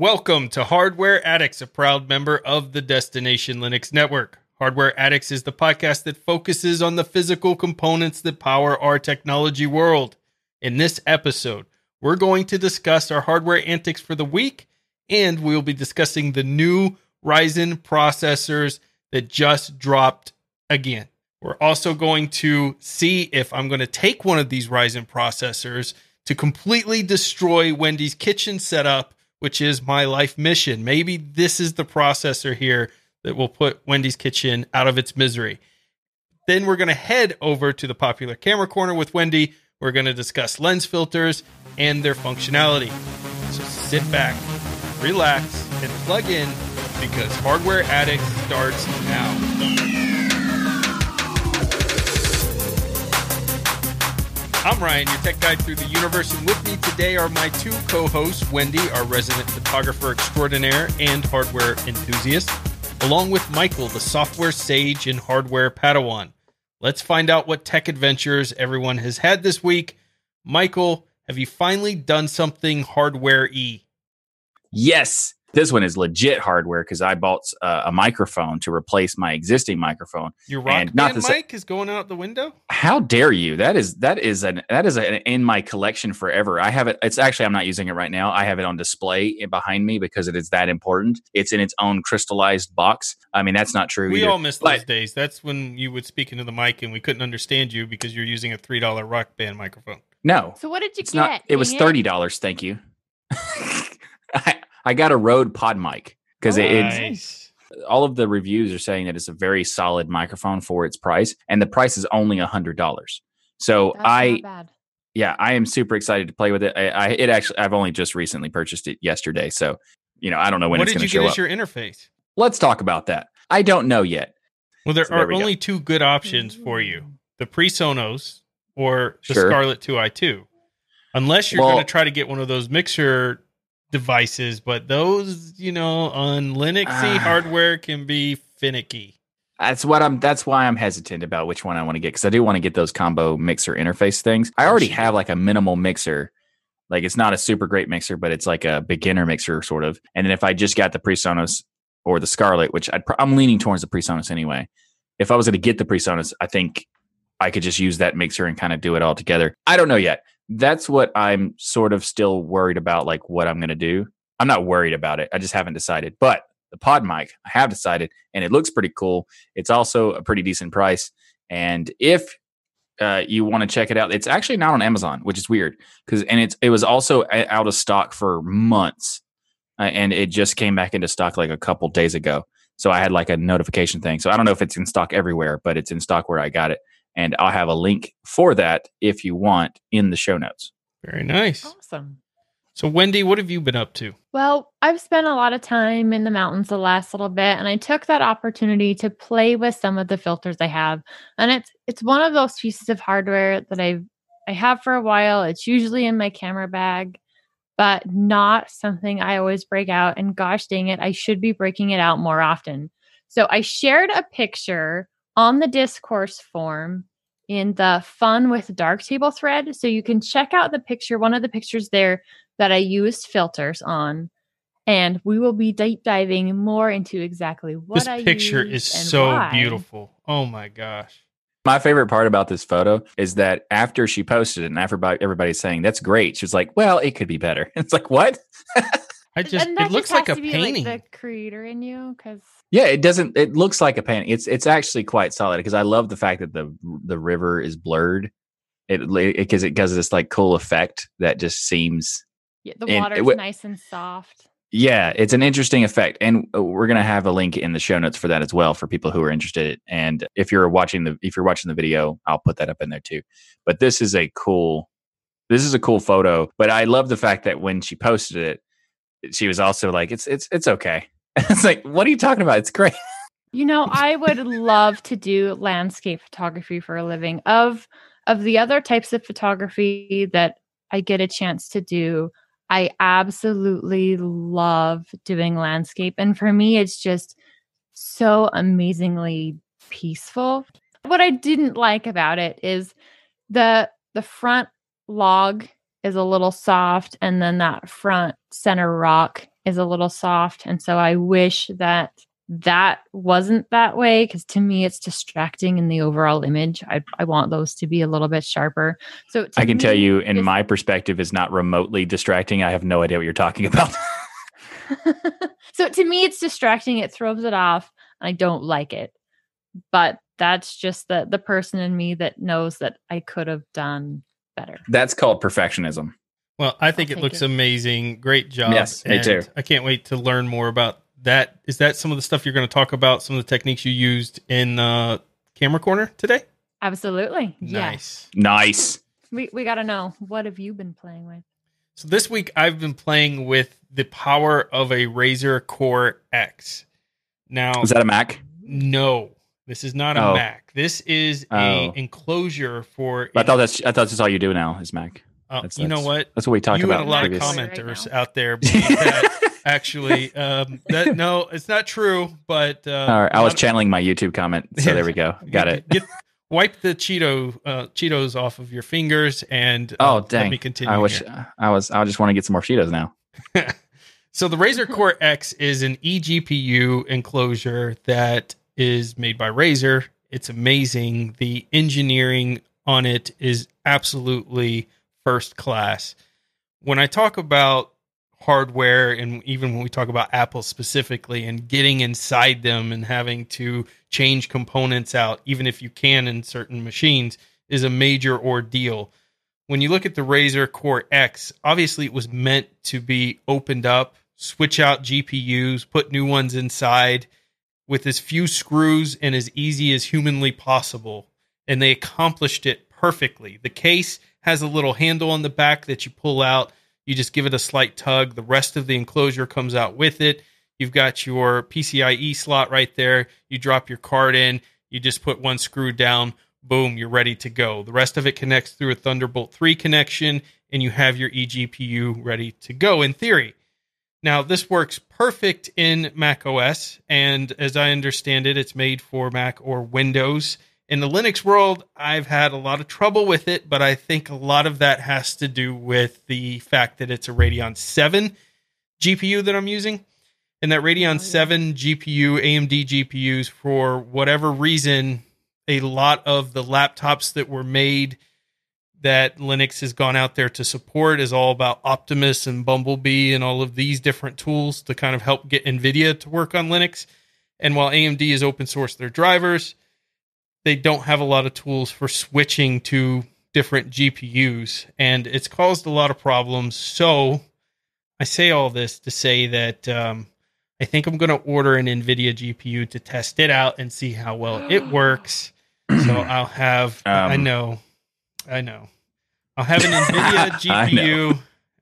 Welcome to Hardware Addicts, a proud member of the Destination Linux Network. Hardware Addicts is the podcast that focuses on the physical components that power our technology world. In this episode, we're going to discuss our hardware antics for the week, and we'll be discussing the new Ryzen processors that just dropped again. We're also going to see if I'm going to take one of these Ryzen processors to completely destroy Wendy's kitchen setup which is my life mission. Maybe this is the processor here that will put Wendy's Kitchen out of its misery. Then we're going to head over to the popular camera corner with Wendy. We're going to discuss lens filters and their functionality. So sit back, relax, and plug in because Hardware Addict starts now. I'm Ryan, your tech guide through the universe, and with me today are my two co hosts, Wendy, our resident photographer extraordinaire and hardware enthusiast, along with Michael, the software sage and hardware padawan. Let's find out what tech adventures everyone has had this week. Michael, have you finally done something hardware y? Yes. This one is legit hardware because I bought uh, a microphone to replace my existing microphone. Your rock and band mic is going out the window. How dare you? That is that is an that is an, in my collection forever. I have it. It's actually I'm not using it right now. I have it on display behind me because it is that important. It's in its own crystallized box. I mean that's not true. We either. all miss but, those days. That's when you would speak into the mic and we couldn't understand you because you're using a three dollar rock band microphone. No. So what did you it's get? Not, it was thirty dollars. Thank you. I, I got a Rode Pod mic because oh, it's nice. all of the reviews are saying that it's a very solid microphone for its price, and the price is only a hundred dollars. So That's I, yeah, I am super excited to play with it. I, I, it actually, I've only just recently purchased it yesterday, so you know, I don't know when what it's going to show up. What did you get as your interface? Let's talk about that. I don't know yet. Well, there so are there only go. two good options for you: the PreSonus or the sure. Scarlett 2i2. Unless you're well, going to try to get one of those mixer devices, but those, you know, on Linuxy uh, hardware can be finicky. That's what I'm. That's why I'm hesitant about which one I want to get because I do want to get those combo mixer interface things. I already have like a minimal mixer, like it's not a super great mixer, but it's like a beginner mixer sort of. And then if I just got the PreSonus or the Scarlett, which i am leaning towards the PreSonus anyway. If I was going to get the PreSonus, I think I could just use that mixer and kind of do it all together. I don't know yet that's what I'm sort of still worried about, like what I'm going to do. I'm not worried about it. I just haven't decided. But the pod mic, I have decided, and it looks pretty cool. It's also a pretty decent price. And if uh, you want to check it out, it's actually not on Amazon, which is weird because and it's it was also out of stock for months, uh, and it just came back into stock like a couple days ago. So I had like a notification thing. So I don't know if it's in stock everywhere, but it's in stock where I got it. And I'll have a link for that if you want in the show notes. Very nice. Awesome. So, Wendy, what have you been up to? Well, I've spent a lot of time in the mountains the last little bit, and I took that opportunity to play with some of the filters I have. And it's it's one of those pieces of hardware that I've I have for a while. It's usually in my camera bag, but not something I always break out. And gosh dang it, I should be breaking it out more often. So I shared a picture on the discourse form in the fun with darktable thread. So you can check out the picture, one of the pictures there that I used filters on. And we will be deep diving more into exactly what this I picture is so why. beautiful. Oh my gosh. My favorite part about this photo is that after she posted it and everybody everybody's saying that's great, she was like, "Well, it could be better." It's like, "What?" I just it looks like a painting. Like the creator in you cuz yeah, it doesn't. It looks like a painting. It's it's actually quite solid because I love the fact that the the river is blurred. It because it, does this like cool effect that just seems. Yeah, the water is nice and soft. Yeah, it's an interesting effect, and uh, we're gonna have a link in the show notes for that as well for people who are interested. And if you're watching the if you're watching the video, I'll put that up in there too. But this is a cool, this is a cool photo. But I love the fact that when she posted it, she was also like, "It's it's it's okay." it's like, what are you talking about? It's great. You know, I would love to do landscape photography for a living. Of of the other types of photography that I get a chance to do, I absolutely love doing landscape. And for me, it's just so amazingly peaceful. What I didn't like about it is the the front log is a little soft and then that front center rock is a little soft. And so I wish that that wasn't that way because to me it's distracting in the overall image. I, I want those to be a little bit sharper. So I can me, tell you, in my perspective, is not remotely distracting. I have no idea what you're talking about. so to me, it's distracting. It throws it off. And I don't like it. But that's just the the person in me that knows that I could have done better. That's called perfectionism. Well, I think I'll it looks it. amazing. Great job. Yes, me too. I can't wait to learn more about that. Is that some of the stuff you're going to talk about? Some of the techniques you used in uh, Camera Corner today? Absolutely. Nice. Yeah. Nice. We we got to know what have you been playing with? So this week I've been playing with the power of a Razer Core X. Now, is that a Mac? No, this is not a oh. Mac. This is oh. a enclosure for. I thought that's I thought that's all you do now is Mac. Uh, that's, you know what? That's what we talked you about. You a lot previous. of commenters right out there actually. Um, that no, it's not true. But uh, all right, I was channeling my YouTube comment, so there we go. Got it. Get, wipe the Cheeto uh, Cheetos off of your fingers and uh, oh dang, let me continue. I wish here. I was. I just want to get some more Cheetos now. so the Razer Core X is an eGPU enclosure that is made by Razer. It's amazing. The engineering on it is absolutely first class. When I talk about hardware and even when we talk about Apple specifically and getting inside them and having to change components out, even if you can in certain machines, is a major ordeal. When you look at the Razer Core X, obviously it was meant to be opened up, switch out GPUs, put new ones inside with as few screws and as easy as humanly possible. And they accomplished it perfectly. The case has a little handle on the back that you pull out. You just give it a slight tug. The rest of the enclosure comes out with it. You've got your PCIe slot right there. You drop your card in. You just put one screw down. Boom, you're ready to go. The rest of it connects through a Thunderbolt 3 connection, and you have your eGPU ready to go in theory. Now, this works perfect in Mac OS, and as I understand it, it's made for Mac or Windows in the Linux world, I've had a lot of trouble with it, but I think a lot of that has to do with the fact that it's a Radeon 7 GPU that I'm using. And that Radeon 7 GPU, AMD GPUs, for whatever reason, a lot of the laptops that were made that Linux has gone out there to support is all about Optimus and Bumblebee and all of these different tools to kind of help get NVIDIA to work on Linux. And while AMD is open source their drivers, they don't have a lot of tools for switching to different GPUs, and it's caused a lot of problems. So I say all this to say that um, I think I'm going to order an NVIDIA GPU to test it out and see how well it works. so I'll have, um, I know, I know, I'll have an NVIDIA GPU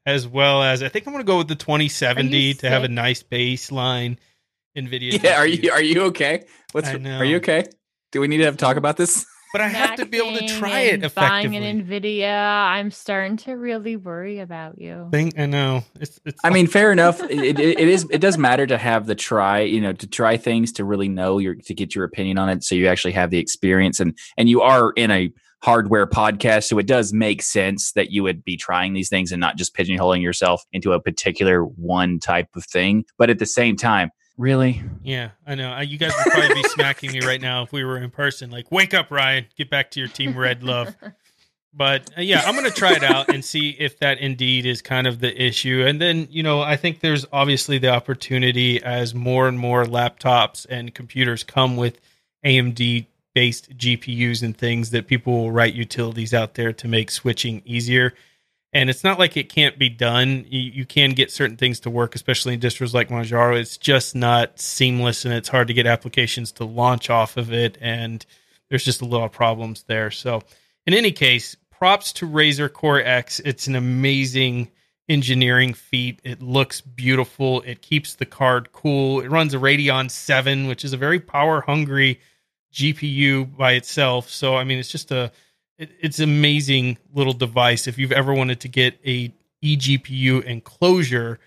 as well as I think I'm going to go with the 2070 to have a nice baseline NVIDIA. Yeah, GPU. are you are you okay? What's are you okay? Do we need to have talk about this? But I have to be able to try it effectively. Buying an Nvidia, I'm starting to really worry about you. Think I know. It's. it's I mean, fair enough. It, it, it is. It does matter to have the try. You know, to try things to really know your to get your opinion on it, so you actually have the experience and and you are in a hardware podcast, so it does make sense that you would be trying these things and not just pigeonholing yourself into a particular one type of thing. But at the same time, Really? Yeah, I know. You guys would probably be smacking me right now if we were in person. Like, wake up, Ryan. Get back to your Team Red love. But uh, yeah, I'm going to try it out and see if that indeed is kind of the issue. And then, you know, I think there's obviously the opportunity as more and more laptops and computers come with AMD based GPUs and things that people will write utilities out there to make switching easier and it's not like it can't be done. You, you, can get certain things to work, especially in distros like Manjaro. It's just not seamless, and it's hard to get applications to launch off of it, and there's just a lot of problems there. So, in any case, props to Razer Core X. It's an amazing engineering feat. It looks beautiful. It keeps the card cool. It runs a Radeon 7, which is a very power hungry GPU by itself. So, I mean, it's just a it, it's amazing little device. If you've ever wanted to get a eGPU enclosure,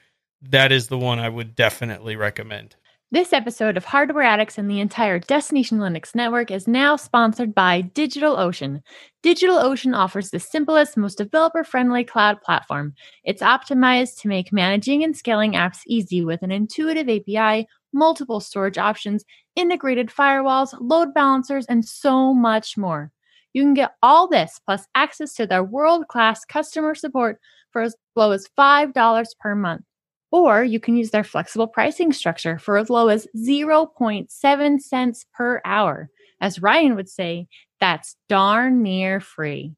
that is the one I would definitely recommend. This episode of Hardware Addicts and the entire Destination Linux network is now sponsored by DigitalOcean. DigitalOcean offers the simplest, most developer friendly cloud platform. It's optimized to make managing and scaling apps easy with an intuitive API, multiple storage options, integrated firewalls, load balancers, and so much more. You can get all this plus access to their world class customer support for as low as $5 per month. Or you can use their flexible pricing structure for as low as 0.7 cents per hour. As Ryan would say, that's darn near free.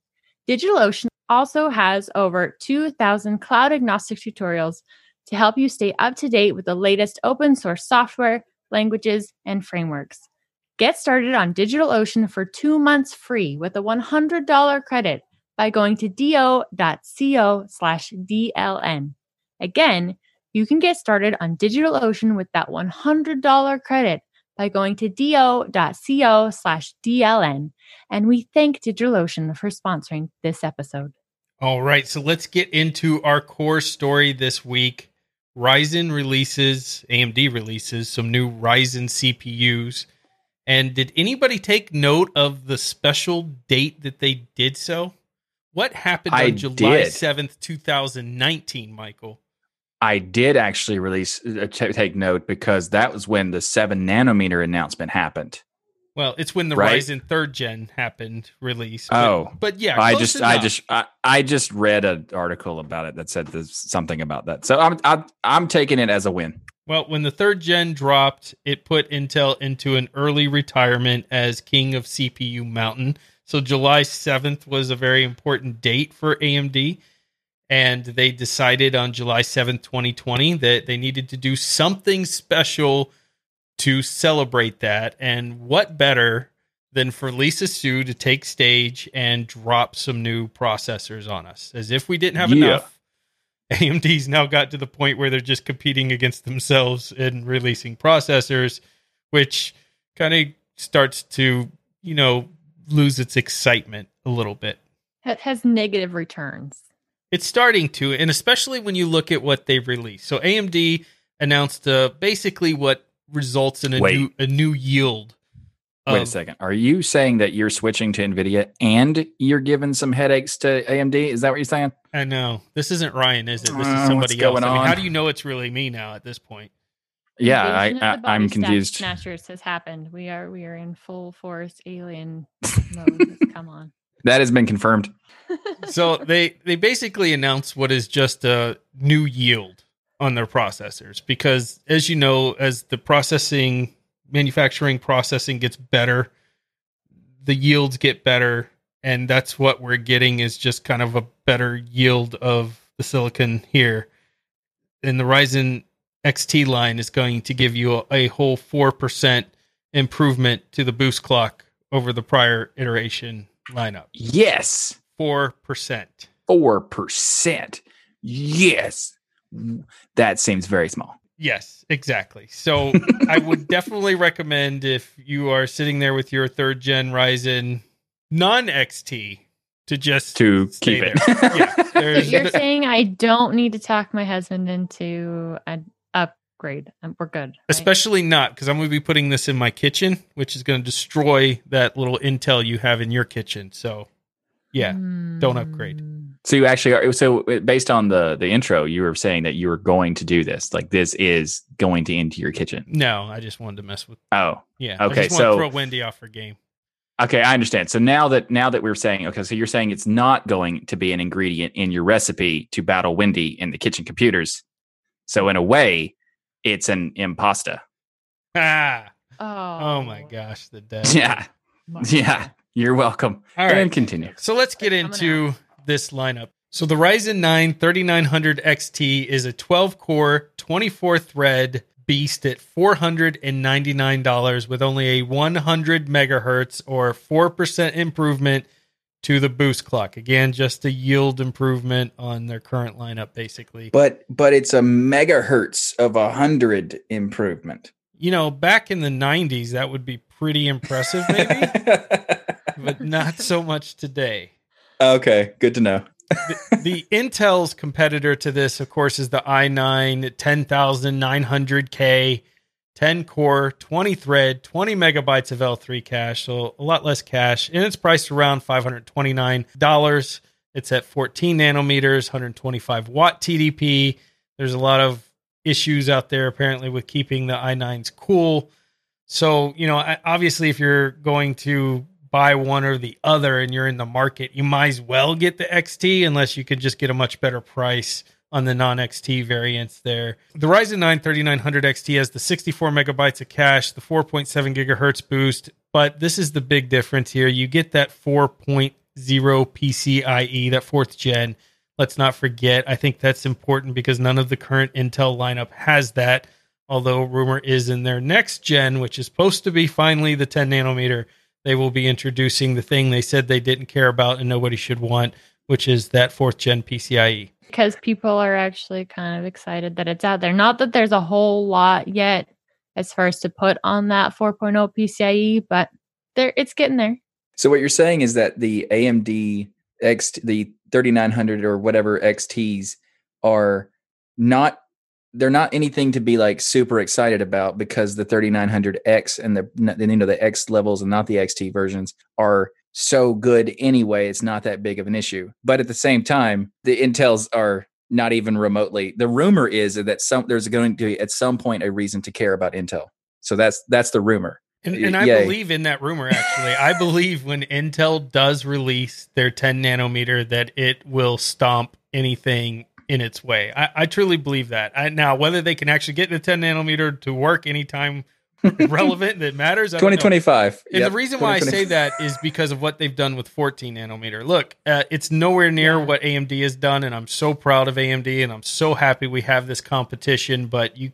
DigitalOcean also has over 2,000 cloud agnostic tutorials to help you stay up to date with the latest open source software, languages, and frameworks. Get started on DigitalOcean for two months free with a $100 credit by going to do.co slash DLN. Again, you can get started on DigitalOcean with that $100 credit by going to do.co slash DLN. And we thank DigitalOcean for sponsoring this episode. All right, so let's get into our core story this week. Ryzen releases, AMD releases some new Ryzen CPUs. And did anybody take note of the special date that they did so? What happened I on July did. 7th, 2019, Michael? I did actually release uh, take note because that was when the seven nanometer announcement happened. Well, it's when the Right. Ryzen 3rd gen happened release. But, Oh. but yeah, I just, I just, I, I just read an article about it that said there's something about that. So I'm, I'm, I'm taking it as a win. Well, when the third gen dropped, it put Intel into an early retirement as king of CPU Mountain. So July 7th was a very important date for AMD. And they decided on July 7th, 2020, that they needed to do something special to celebrate that. And what better than for Lisa Su to take stage and drop some new processors on us? As if we didn't have Yeah. enough. AMD's now got to the point where they're just competing against themselves in releasing processors, which kind of starts to, you know, lose its excitement a little bit. It has negative returns. It's starting to, and especially when you look at what they've released. So AMD announced uh, basically what results in a Wait. new a new yield. Wait a of- second. Are you saying that you're switching to NVIDIA and you're giving some headaches to AMD? Is that what you're saying? I know this isn't Ryan, is it? This Uh, is what's somebody else. going I mean, how on? do you know it's really me now at this point? Yeah, I, Invasion of I, the I'm Body confused. Snatchers has happened. We are we are in full force alien mode. Come on. That has been confirmed. so they they basically announced what is just a new yield on their processors because as you know as the processing manufacturing processing gets better the yields get better and that's what we're getting is just kind of a better yield of the silicon here and the Ryzen XT line is going to give you a, a whole 4% improvement to the boost clock over the prior iteration lineup Yes. four percent. Four percent. Yes. That seems very small. Yes, exactly. So I would definitely recommend if you are sitting there with your third gen Ryzen non XT to just To stay keep it. there. yeah, So you're saying I don't need to talk my husband into an upgrade. Um, We're good. right? especially not because I'm going to be putting this in my kitchen, which is going to destroy that little Intel you have in your kitchen. So yeah, don't upgrade. So you actually are so based on the the intro, you were saying that you were going to do this. Like this is going to into your kitchen. no, I just wanted to mess with. Oh, Yeah, I Okay, just want to so- throw Wendy off her game. okay, I understand. So now that now that we're saying okay, so you're saying it's not going to be an ingredient in your recipe to battle Wendy in the kitchen computers. So in a way, it's an impasta. Ah, Oh, oh my gosh, the dead. Yeah, yeah. You're welcome. All and right. continue. So let's get into this lineup. So the Ryzen 9 3900 XT is a 12 core, 24 thread beast at $499 with only a 100 megahertz or 4% improvement to the boost clock. Again, just a yield improvement on their current lineup, basically. But but it's a megahertz of a hundred improvement. You know, back in the 90s, that would be pretty impressive, maybe, but not so much today. Okay, good to know. the, the Intel's competitor to this, of course, is the i9 10900K. 10 core, 20 thread, 20 megabytes of L3 cache, so a lot less cache, and it's priced around $529. It's at 14 nanometers, 125 watt TDP. There's a lot of issues out there apparently with keeping the i9s cool. So, you know, obviously, if you're going to buy one or the other and you're in the market, you might as well get the XT unless you could just get a much better price on the non XT variants there. The Ryzen 9 3900 XT has the 64 megabytes of cache, the 4.7 gigahertz boost, but this is the big difference here. You get that 4.0 PCIe, that fourth gen. Let's not forget. I think that's important because none of the current Intel lineup has that. Although rumor is in their next gen, which is supposed to be finally the 10 nanometer, they will be introducing the thing they said they didn't care about and nobody should want, which is that fourth gen PCIe because people are actually kind of excited that it's out there. Not that there's a whole lot yet as far as to put on that 4.0 PCIe, but there it's getting there. So what you're saying is that the AMD X the 3900 or whatever XTs are not they're not anything to be like super excited about because the 3900X and the you know the X levels and not the XT versions are so good anyway, it's not that big of an issue. But at the same time, the intels are not even remotely. The rumor is that some there's going to be at some point a reason to care about Intel. So that's that's the rumor. And, and I Yay. believe in that rumor. Actually, I believe when Intel does release their 10 nanometer, that it will stomp anything in its way. I, I truly believe that. I, now, whether they can actually get the 10 nanometer to work anytime relevant that matters. 2025. And yep. the reason why I say that is because of what they've done with 14 nanometer. Look, uh, it's nowhere near yeah. what AMD has done, and I'm so proud of AMD, and I'm so happy we have this competition. But you,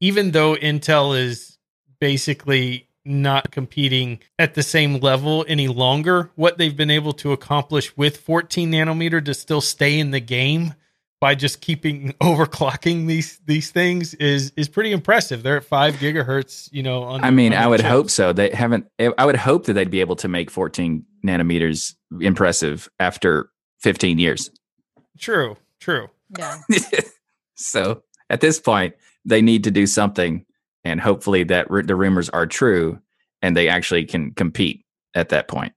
even though Intel is basically not competing at the same level any longer, what they've been able to accomplish with 14 nanometer to still stay in the game by just keeping overclocking these these things is is pretty impressive. They're at five gigahertz. You know, on, I mean, I would chips. hope so. They haven't. I would hope that they'd be able to make 14 nanometers impressive after 15 years. True. True. Yeah. so at this point, they need to do something, and hopefully that r- the rumors are true, and they actually can compete at that point.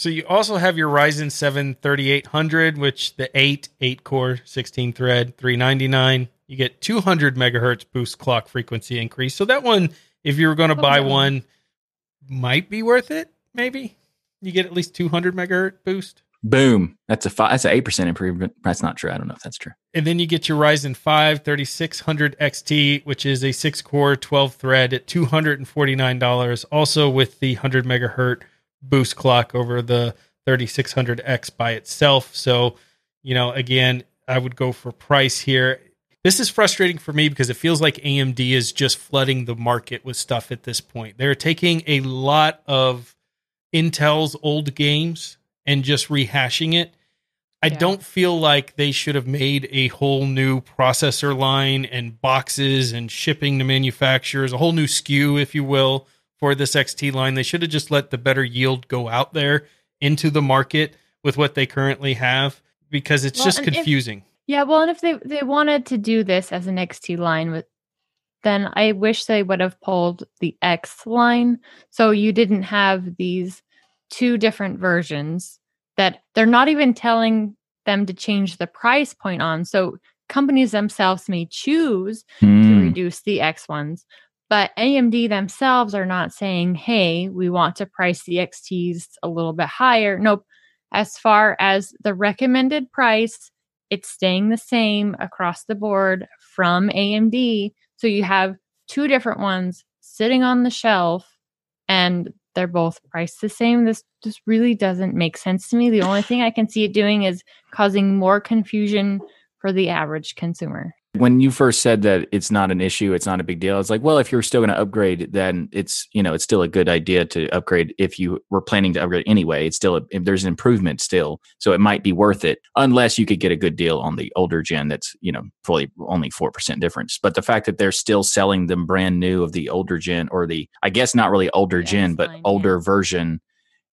So you also have your Ryzen 7 3800, which the 8, 8 core, 16 thread, 399. You get 200 megahertz boost clock frequency increase. So that one, if you were going to buy one, might be worth it. Maybe you get at least 200 megahertz boost. Boom. That's a five, that's an eight percent improvement. That's not true. I don't know if that's true. And then you get your Ryzen 5 3600 XT, which is a six core, 12 thread at $249. Also with the 100 megahertz boost clock over the 3600X by itself. So, you know, again, I would go for price here. This is frustrating for me because it feels like AMD is just flooding the market with stuff at this point. They're taking a lot of Intel's old games and just rehashing it. I yeah. don't feel like they should have made a whole new processor line and boxes and shipping to manufacturers, a whole new SKU, if you will, for this XT line. They should have just let the better yield go out there into the market with what they currently have because it's well, just confusing. If, yeah, well, and if they they wanted to do this as an XT line with then I wish they would have pulled the X line so you didn't have these two different versions that they're not even telling them to change the price point on. So companies themselves may choose mm. to hmm. reduce the X ones, but AMD themselves are not saying, hey, we want to price the XTs a little bit higher. Nope. As far as the recommended price, it's staying the same across the board from AMD. So you have two different ones sitting on the shelf and they're both priced the same. This just really doesn't make sense to me. The only thing I can see it doing is causing more confusion for the average consumer. When you first said that it's not an issue, it's not a big deal. It's like, well, if you're still going to upgrade, then it's you know it's still a good idea to upgrade. If you were planning to upgrade anyway, it's still a, if there's an improvement still, so it might be worth it. Unless you could get a good deal on the older gen, that's you know fully only four percent difference. But the fact that they're still selling them brand new of the older gen or the I guess not really older gen, but older version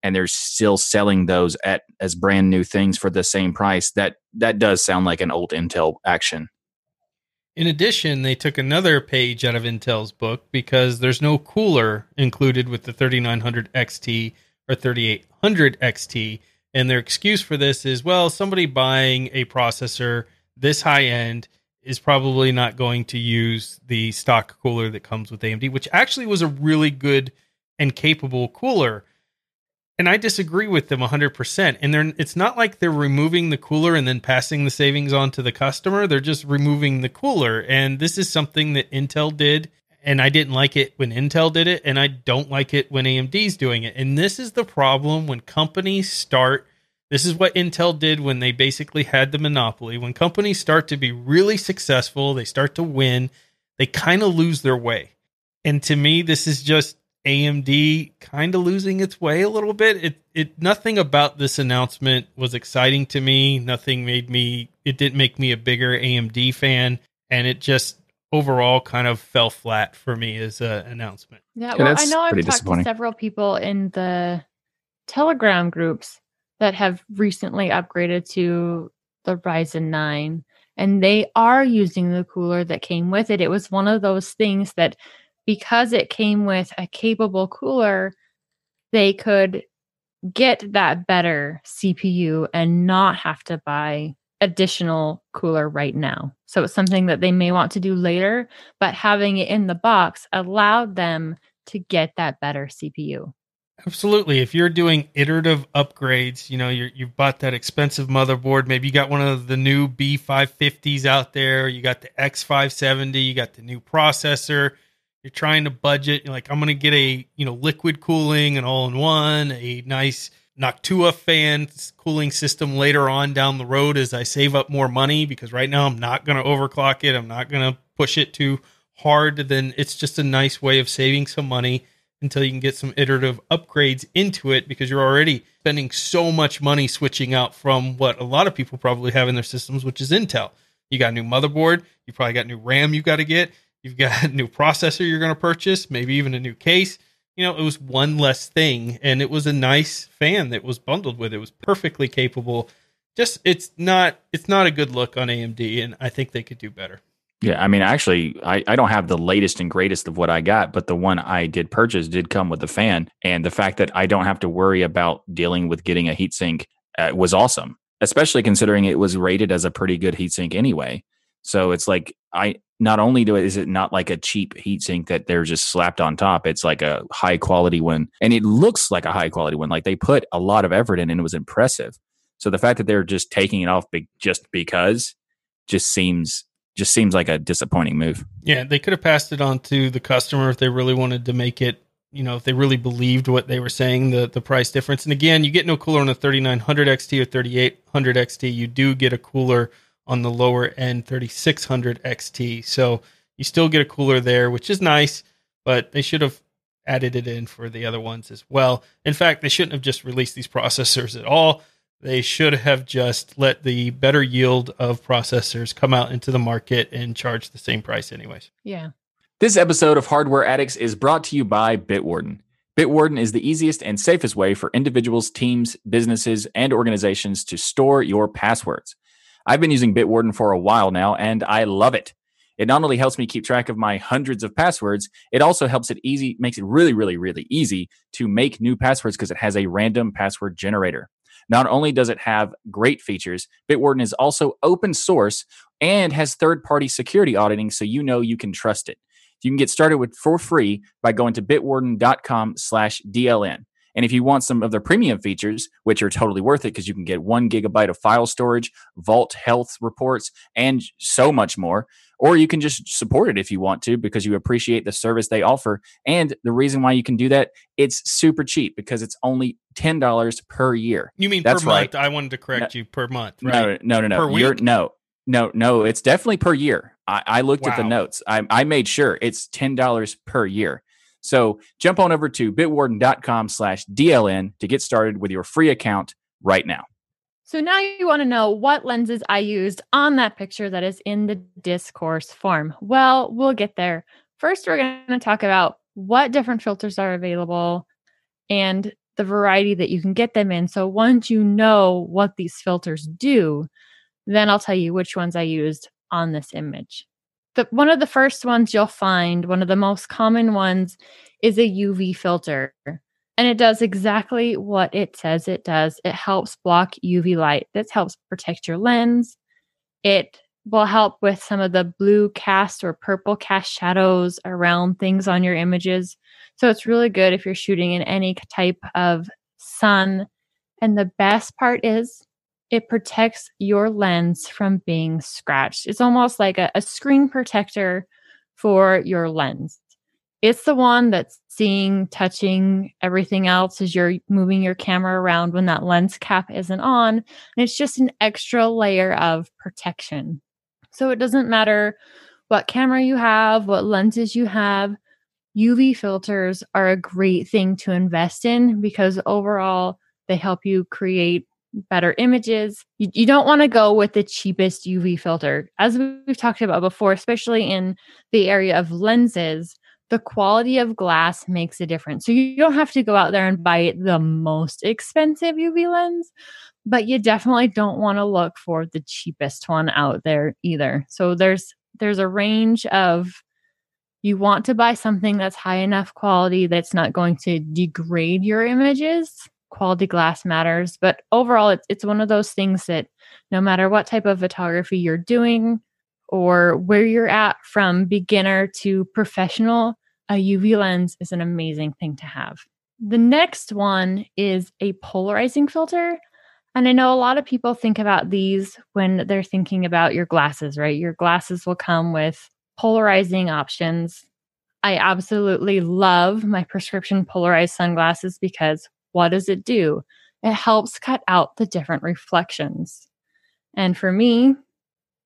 and they're still selling those at as brand new things for the same price that that does sound like an old intel action In addition, they took another page out of Intel's book because there's no cooler included with the 3900 XT or 3800 XT. And their excuse for this is well, somebody buying a processor this high end is probably not going to use the stock cooler that comes with AMD, which actually was a really good and capable cooler. And I disagree with them 100%. And they're, it's not like they're removing the cooler and then passing the savings on to the customer. They're just removing the cooler. And this is something that Intel did. And I didn't like it when Intel did it. And I don't like it when AMD's doing it. And this is the problem when companies start. This is what Intel did when they basically had the monopoly. When companies start to be really successful, they start to win, they kind of lose their way. And to me, this is just AMD kind of losing its way a little bit. It it nothing about this announcement was exciting to me. Nothing made me it didn't make me a bigger AMD fan and it just overall kind of fell flat for me as an announcement. Yeah, Yeah, well, I know I've talked to several people in the Telegram groups that have recently upgraded to the Ryzen 9, and they are using the cooler that came with it. It was one of those things that because it came with a capable cooler, they could get that better CPU and not have to buy additional cooler right now. So it's something that they may want to do later, but having it in the box allowed them to get that better CPU. Absolutely. If you're doing iterative upgrades, you know, you're, you've bought that expensive motherboard. Maybe you got one of the new B550s out there. You got the X570. You got the new processor. You're trying to budget. You're like, I'm going to get a, you know, liquid cooling and all in one, a nice Noctua fan cooling system later on down the road as I save up more money because right now I'm not going to overclock it. I'm not going to push it too hard. Then it's just a nice way of saving some money until you can get some iterative upgrades into it because you're already spending so much money switching out from what a lot of people probably have in their systems, which is Intel. You got a new motherboard, you probably got new RAM you got to get, you've got a new processor you're going to purchase, maybe even a new case. You know, it was one less thing and it was a nice fan that was bundled with it. Was perfectly capable. Just it's not it's not a good look on AMD and I think they could do better. Yeah, I mean, actually, I, I don't have the latest and greatest of what I got, but the one I did purchase did come with the fan, and the fact that I don't have to worry about dealing with getting a heatsink uh, was awesome. Especially considering it was rated as a pretty good heatsink anyway. So it's like I not only do it is it not like a cheap heatsink that they're just slapped on top. It's like a high quality one, and it looks like a high quality one. Like they put a lot of effort in, and it was impressive. So the fact that they're just taking it off be- just because just seems just seems like a disappointing move. Yeah, they could have passed it on to the customer if they really wanted to make it, you know, if they really believed what they were saying, the the price difference. And again, you get no cooler on the 3900 XT or 3800 XT. You do get a cooler on the lower end 3600 XT. So you still get a cooler there, which is nice, but they should have added it in for the other ones as well. In fact, they shouldn't have just released these processors at all. They should have just let the better yield of processors come out into the market and charge the same price, anyways. Yeah. This episode of Hardware Addicts is brought to you by Bitwarden. Bitwarden is the easiest and safest way for individuals, teams, businesses, and organizations to store your passwords. I've been using Bitwarden for a while now, and I love it. It not only helps me keep track of my hundreds of passwords, it also helps it easy, makes it really, really, really easy to make new passwords because it has a random password generator. Not only does it have great features, Bitwarden is also open source and has third party security auditing so you know you can trust it. You can get started with for free by going to bitwarden.com slash DLN. And if you want some of their premium features, which are totally worth it because you can get one gigabyte of file storage, vault health reports, and so much more, or you can just support it if you want to because you appreciate the service they offer. And the reason why you can do that, it's super cheap because it's only $10 per year. You mean That's per month? I wanted to correct you per month, right? No, no, no, no. Per You're week? no, no, no. It's definitely per year. I, I looked at the notes. I, I made sure it's ten dollars per year. So jump on over to bitwarden.com slash DLN to get started with your free account right now. So now you want to know what lenses I used on that picture that is in the discourse form. Well, we'll get there. First, we're going to talk about what different filters are available and the variety that you can get them in. So once you know what these filters do, then I'll tell you which ones I used on this image. The one of the first ones you'll find, one of the most common ones is a UV filter. And it does exactly what it says it does. It helps block UV light. This helps protect your lens. It will help with some of the blue cast or purple cast shadows around things on your images. So it's really good if you're shooting in any type of sun. And the best part is it protects your lens from being scratched. It's almost like a, a screen protector for your lens it's the one that's seeing, touching everything else as you're moving your camera around when that lens cap isn't on. And it's just an extra layer of protection. So it doesn't matter what camera you have, what lenses you have, UV filters are a great thing to invest in because overall they help you create better images. You, you don't want to go with the cheapest UV filter. As we've talked about before, especially in the area of lenses, the quality of glass makes a difference. So you don't have to go out there and buy the most expensive UV lens, but you definitely don't want to look for the cheapest one out there either. So there's there's a range of you want to buy something that's high enough quality that's not going to degrade your images. Quality glass matters, but overall it's it's one of those things that no matter what type of photography you're doing, or where you're at from beginner to professional, a UV lens is an amazing thing to have. The next one is a polarizing filter. And I know a lot of people think about these when they're thinking about your glasses, right? Your glasses will come with polarizing options. I absolutely love my prescription polarized sunglasses because what does it do? It helps cut out the different reflections. And for me,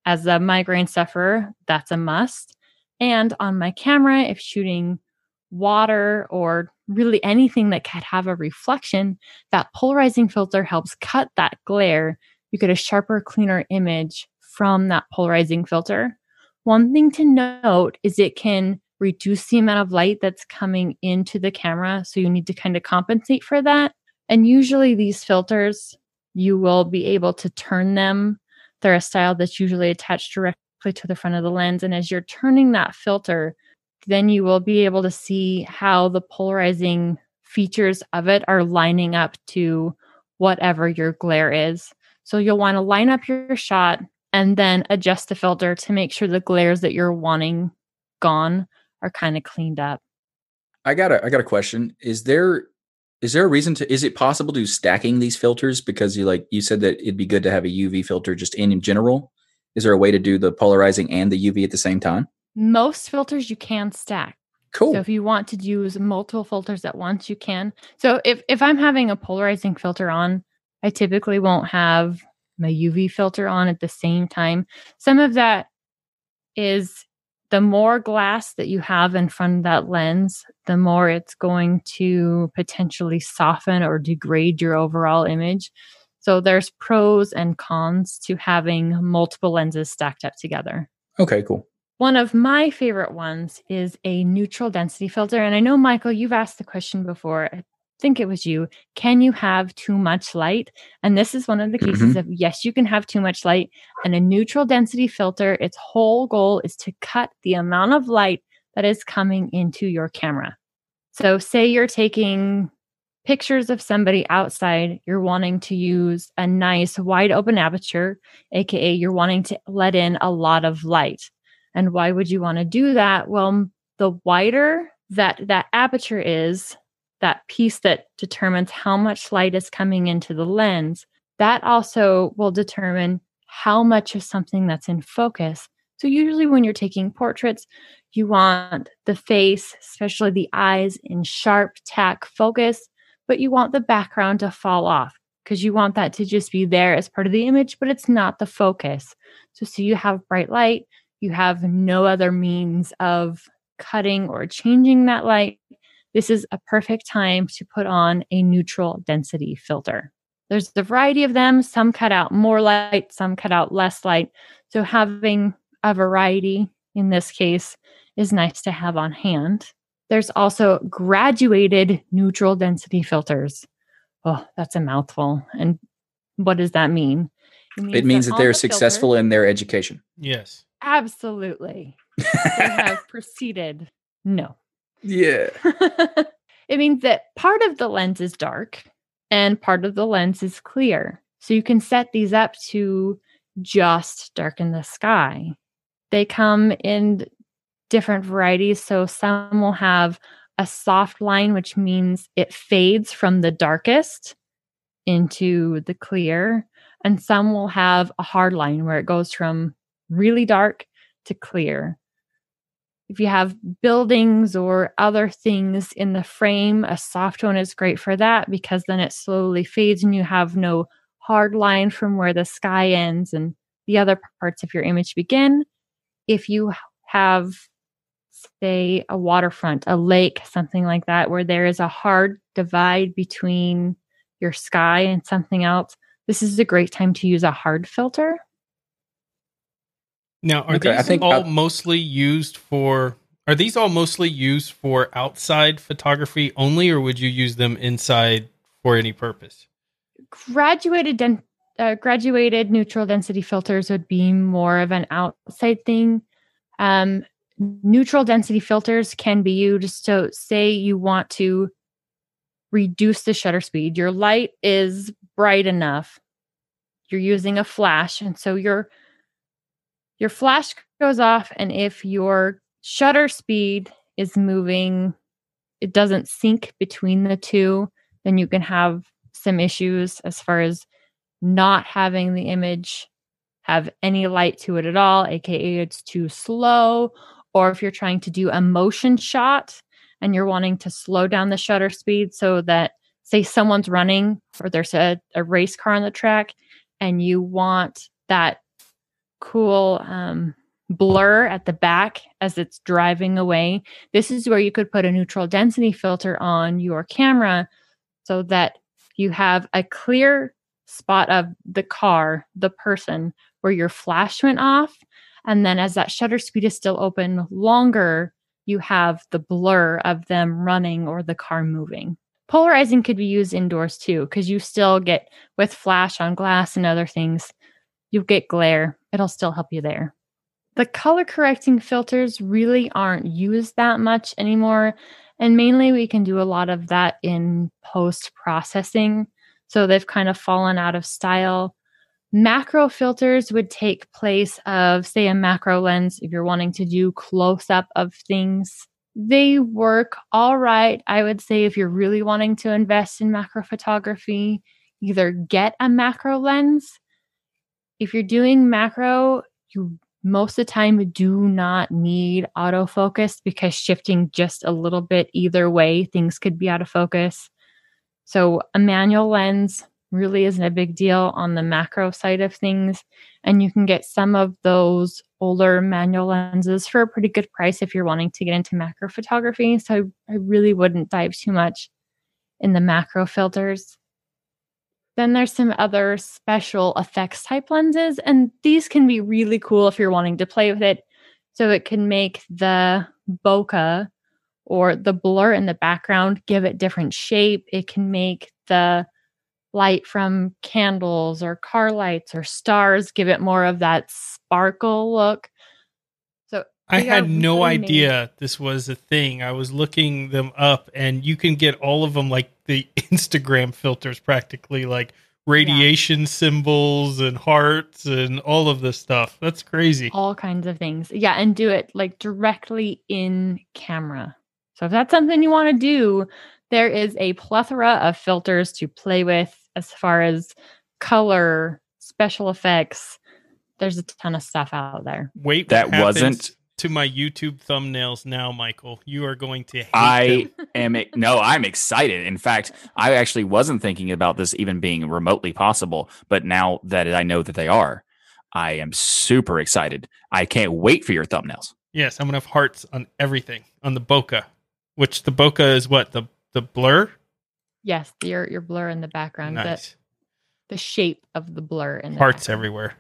as a migraine sufferer, that's a must. And on my camera, if shooting water or really anything that could have a reflection, that polarizing filter helps cut that glare. You get a sharper, cleaner image from that polarizing filter. One thing to note is it can reduce the amount of light that's coming into the camera. So you need to kind of compensate for that. And usually, these filters, you will be able to turn them they're a style that's usually attached directly to the front of the lens. And as you're turning that filter, then you will be able to see how the polarizing features of it are lining up to whatever your glare is. So you'll want to line up your shot and then adjust the filter to make sure the glares that you're wanting gone are kind of cleaned up. I got a I got a question. Is there is there a reason to is it possible to stacking these filters? Because you like you said that it'd be good to have a uv filter just in, in general. Is there a way to do the polarizing and the uv at the same time? Most filters you can stack. Cool. so if you want to use multiple filters at once you can. So if if i'm having a polarizing filter on i typically won't have my uv filter on at the same time. Some of that is the more glass that you have in front of that lens, the more it's going to potentially soften or degrade your overall image. So there's pros and cons to having multiple lenses stacked up together. Okay, cool. One of my favorite ones is a neutral density filter. And I know, Michael, you've asked the question before think it was you. Can you have too much light? And this is one of the cases mm-hmm. of yes, you can have too much light. And a neutral density filter, its whole goal is to cut the amount of light that is coming into your camera. So, say you're taking pictures of somebody outside, you're wanting to use a nice wide open aperture, aka you're wanting to let in a lot of light. And why would you want to do that? Well, the wider that that aperture is, that piece that determines how much light is coming into the lens, that also will determine how much of something that's in focus. So, usually, when you're taking portraits, you want the face, especially the eyes, in sharp tack focus, but you want the background to fall off because you want that to just be there as part of the image, but it's not the focus. So, so you have bright light, you have no other means of cutting or changing that light this is a perfect time to put on a neutral density filter. There's a variety of them. Some cut out more light, some cut out less light. So having a variety in this case is nice to have on hand. There's also graduated neutral density filters. Oh, that's a mouthful. And what does that mean? It means, it means that, that they're the successful filter, in their education. Yes. Absolutely. they have proceeded. No. Yeah. it means that part of the lens is dark and part of the lens is clear. So you can set these up to just darken the sky. They come in different varieties. So some will have a soft line, which means it fades from the darkest into the clear. And some will have a hard line where it goes from really dark to clear. If you have buildings or other things in the frame, a soft one is great for that because then it slowly fades and you have no hard line from where the sky ends and the other parts of your image begin. If you have, say, a waterfront, a lake, something like that, where there is a hard divide between your sky and something else, this is a great time to use a hard filter. Now, are Okay, I these think all I'll- mostly used for? Are these all mostly used for outside photography only, or would you use them inside for any purpose? graduated den- uh, graduated neutral density filters would be more of an outside thing. Um, neutral density filters can be used. So, say you want to reduce the shutter speed. Your light is bright enough. You're using a flash, and so your your flash goes off, and if your shutter speed is moving, it doesn't sync between the two. Then you can have some issues as far as not having the image have any light to it at all, aka it's too slow, or if you're trying to do a motion shot and you're wanting to slow down the shutter speed so that say someone's running or there's a, a race car on the track and you want that cool um, blur at the back as it's driving away this is where you could put a neutral density filter on your camera so that you have a clear spot of the car, the person, where your flash went off. And then as that shutter speed is still open longer, you have the blur of them running or the car moving. Polarizing could be used indoors too, because you still get with flash on glass and other things, you get glare. It'll still help you there. The color correcting filters really aren't used that much anymore. And mainly we can do a lot of that in post processing. So they've kind of fallen out of style. Macro filters would take place of, say, a macro lens if you're wanting to do close up of things. They work all right. I would say if you're really wanting to invest in macro photography, either get a macro lens. If you're doing macro, you most of the time do not need autofocus because shifting just a little bit either way, things could be out of focus. So a manual lens really isn't a big deal on the macro side of things. And you can get some of those older manual lenses for a pretty good price if you're wanting to get into macro photography. So I really wouldn't dive too much in the macro filters. Then there's some other special effects type lenses, and these can be really cool if you're wanting to play with it. So it can make the bokeh or the blur in the background give it different shape. It can make the light from candles or car lights or stars give it more of that sparkle look. So I had no really made- idea this was a thing. I was looking them up, and you can get all of them like the Instagram filters, practically like radiation symbols and hearts and all of this stuff. That's crazy. all kinds of things. Yeah, and do it like directly in camera. So if that's something you want to do, there is a plethora of filters to play with as far as color, special effects. There's a ton of stuff out there. Wait, That happens wasn't- to my YouTube thumbnails now, Michael. You are going to hate I them. am no, I'm excited. In fact, I actually wasn't thinking about this even being remotely possible, but now that I know that they are, I am super excited. I can't wait for your thumbnails. Yes, I'm gonna have hearts on everything on the bokeh, which the bokeh is what the the blur. Yes, your your blur in the background, Nice the, the shape of the blur in the hearts background. everywhere,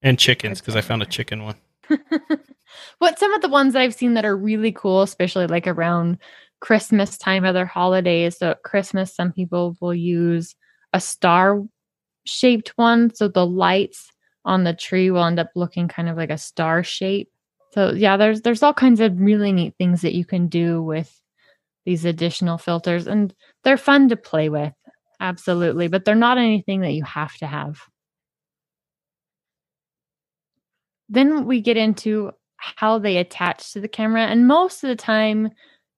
and chickens because I found a chicken one. what some of the ones that I've seen that are really cool, especially like around Christmas time, other holidays. So at Christmas, some people will use a star shaped one. So the lights on the tree will end up looking kind of like a star shape. So yeah, there's there's all kinds of really neat things that you can do with these additional filters and they're fun to play with. Absolutely, but they're not anything that you have to have. Then we get into how they attach to the camera and most of the time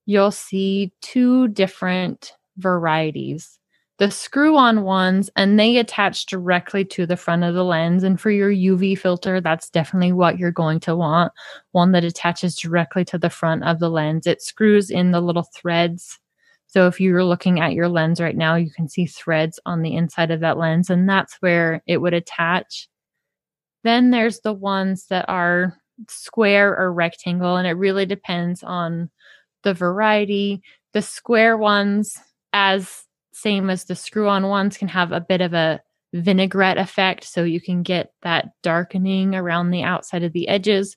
you'll see two different varieties the screw on ones and they attach directly to the front of the lens. And for your UV filter, that's definitely what you're going to want one that attaches directly to the front of the lens. It screws in the little threads. So if you're looking at your lens right now, you can see threads on the inside of that lens, and that's where it would attach. Then there's the ones that are square or rectangle, and it really depends on the variety. The square ones, as same as the screw on ones, can have a bit of a vinaigrette effect. So you can get that darkening around the outside of the edges.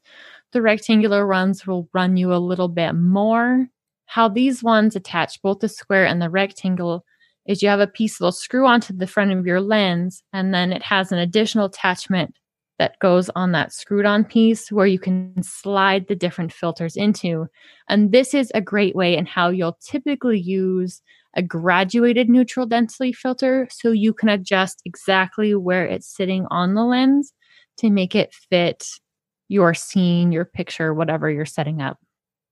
The rectangular ones will run you a little bit more. How these ones attach both the square and the rectangle is you have a piece that'll screw onto the front of your lens, and then it has an additional attachment that goes on that screwed on piece where you can slide the different filters into. And this is a great way in how you'll typically use a graduated neutral density filter so you can adjust exactly where it's sitting on the lens to make it fit your scene, your picture, whatever you're setting up.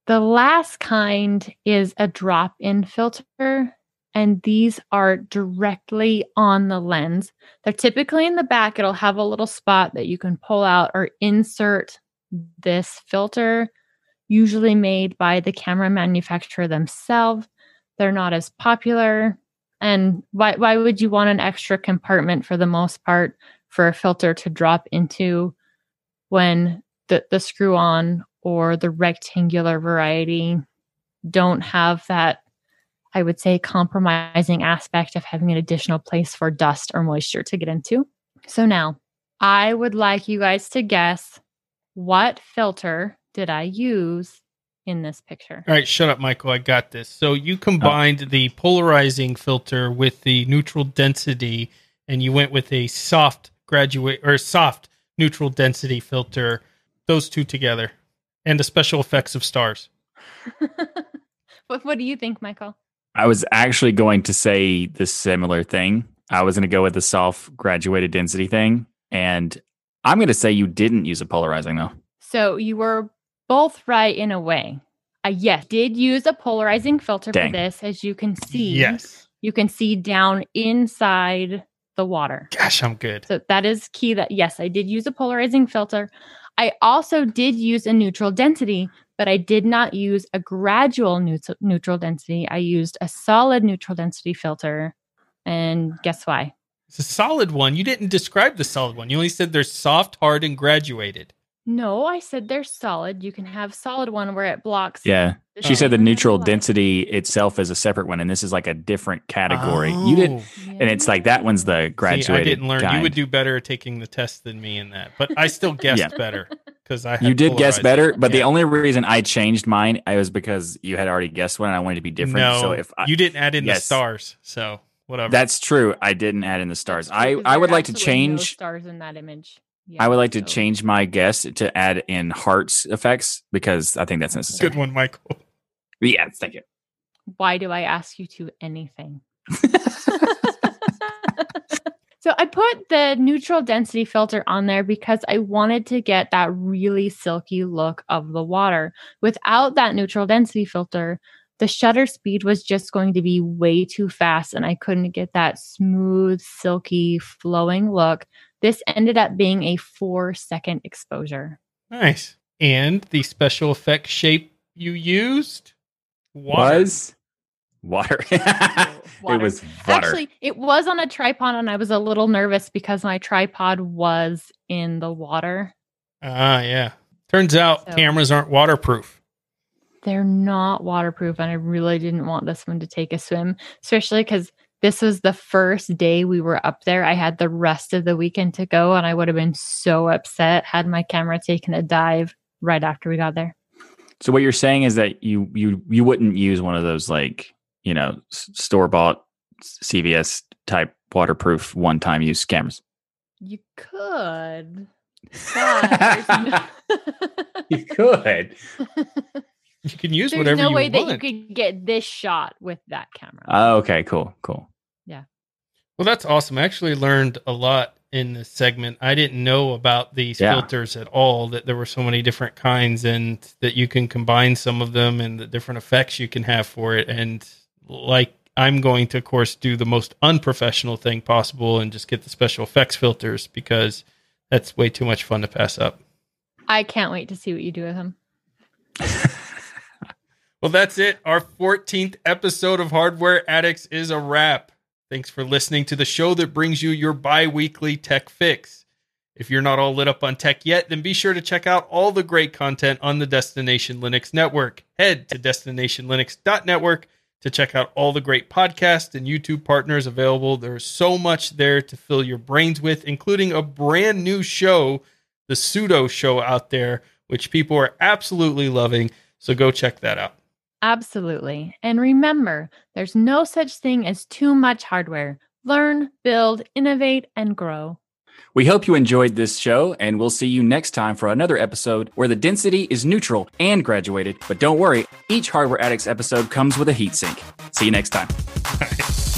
The last kind is a drop in filter, and these are directly on the lens. They're typically in the back, it'll have a little spot that you can pull out or insert this filter, usually made by the camera manufacturer themselves. They're not as popular. And why, why would you want an extra compartment for the most part for a filter to drop into when the, the screw on or the rectangular variety don't have that, I would say, compromising aspect of having an additional place for dust or moisture to get into? So now I would like you guys to guess what filter did I use in this picture. All right, shut up, Michael. I got this. So you combined oh. the polarizing filter with the neutral density, and you went with a soft graduate or soft neutral density filter. Those two together, and the special effects of stars. what What do you think, Michael? I was actually going to say the similar thing. I was going to go with the soft graduated density thing, and I'm going to say you didn't use a polarizing though. So you were both right in a way. I yes, did use a polarizing filter Dang. for this, as you can see. Yes. You can see down inside the water. Gosh, I'm good. So that is key that yes, I did use a polarizing filter. I also did use a neutral density, but I did not use a gradual neutral, density. I used a solid neutral density filter. And guess why? It's a solid one. You didn't describe the solid one. You only said they're soft, hard, and graduated. No, I said they're solid. You can have solid one where it blocks. Yeah. She said the neutral density itself is a separate one, and this is like a different category. Oh. You did, yeah. and it's like that one's the graduated. See, I didn't learn. Kind. You would do better taking the test than me in that, but I still guessed yeah. better because I. You did guess better, but yeah. the only reason I changed mine I was because you had already guessed one, and I wanted to be different. No, so if I, you didn't add in yes, the stars, so whatever. That's true. I didn't add in the stars. I I would like to change no stars in that image. Yeah, I would like so. to change my guess to add in hearts effects because I think that's necessary. Good one, Michael. Yeah, thank you. Why do I ask you to anything? so I put the neutral density filter on there because I wanted to get that really silky look of the water. Without that neutral density filter, the shutter speed was just going to be way too fast and I couldn't get that smooth, silky, flowing look this ended up being a four second exposure. Nice. And the special effect shape you used water. was water. water. It was water. Actually, it was on a tripod, and I was a little nervous because my tripod was in the water. Ah, uh, yeah. Turns out so, cameras aren't waterproof. They're not waterproof, and I really didn't want this one to take a swim, especially because this was the first day we were up there. I had the rest of the weekend to go, and I would have been so upset had my camera taken a dive right after we got there. So what you're saying is that you you you wouldn't use one of those like you know store bought CVS type waterproof one time use cameras. You could, but no, you could. You can use whatever. There's whatever no you way that you want. could get this shot with that camera. Oh, okay, cool, cool. Yeah. Well, that's awesome. I actually learned a lot in this segment. I didn't know about these Yeah. filters at all, that there were so many different kinds and that you can combine some of them and the different effects you can have for it. And like, I'm going to, of course, do the most unprofessional thing possible and just get the special effects filters because that's way too much fun to pass up. I can't wait to see what you do with him. Well, that's it. Our 14th episode of Hardware Addicts is a wrap. Thanks for listening to the show that brings you your bi weekly tech fix. If you're not all lit up on tech yet, then be sure to check out all the great content on the Destination Linux network. Head to destinationlinux.network to check out all the great podcasts and YouTube partners available. There's so much there to fill your brains with, including a brand new show, the Sudo Show out there, which people are absolutely loving. So go check that out. Absolutely. And remember, there's no such thing as too much hardware. Learn, build, innovate, and grow. We hope you enjoyed this show, and we'll see you next time for another episode where the density is neutral and graduated. But don't worry, each Hardware Addicts episode comes with a heatsink. See you next time.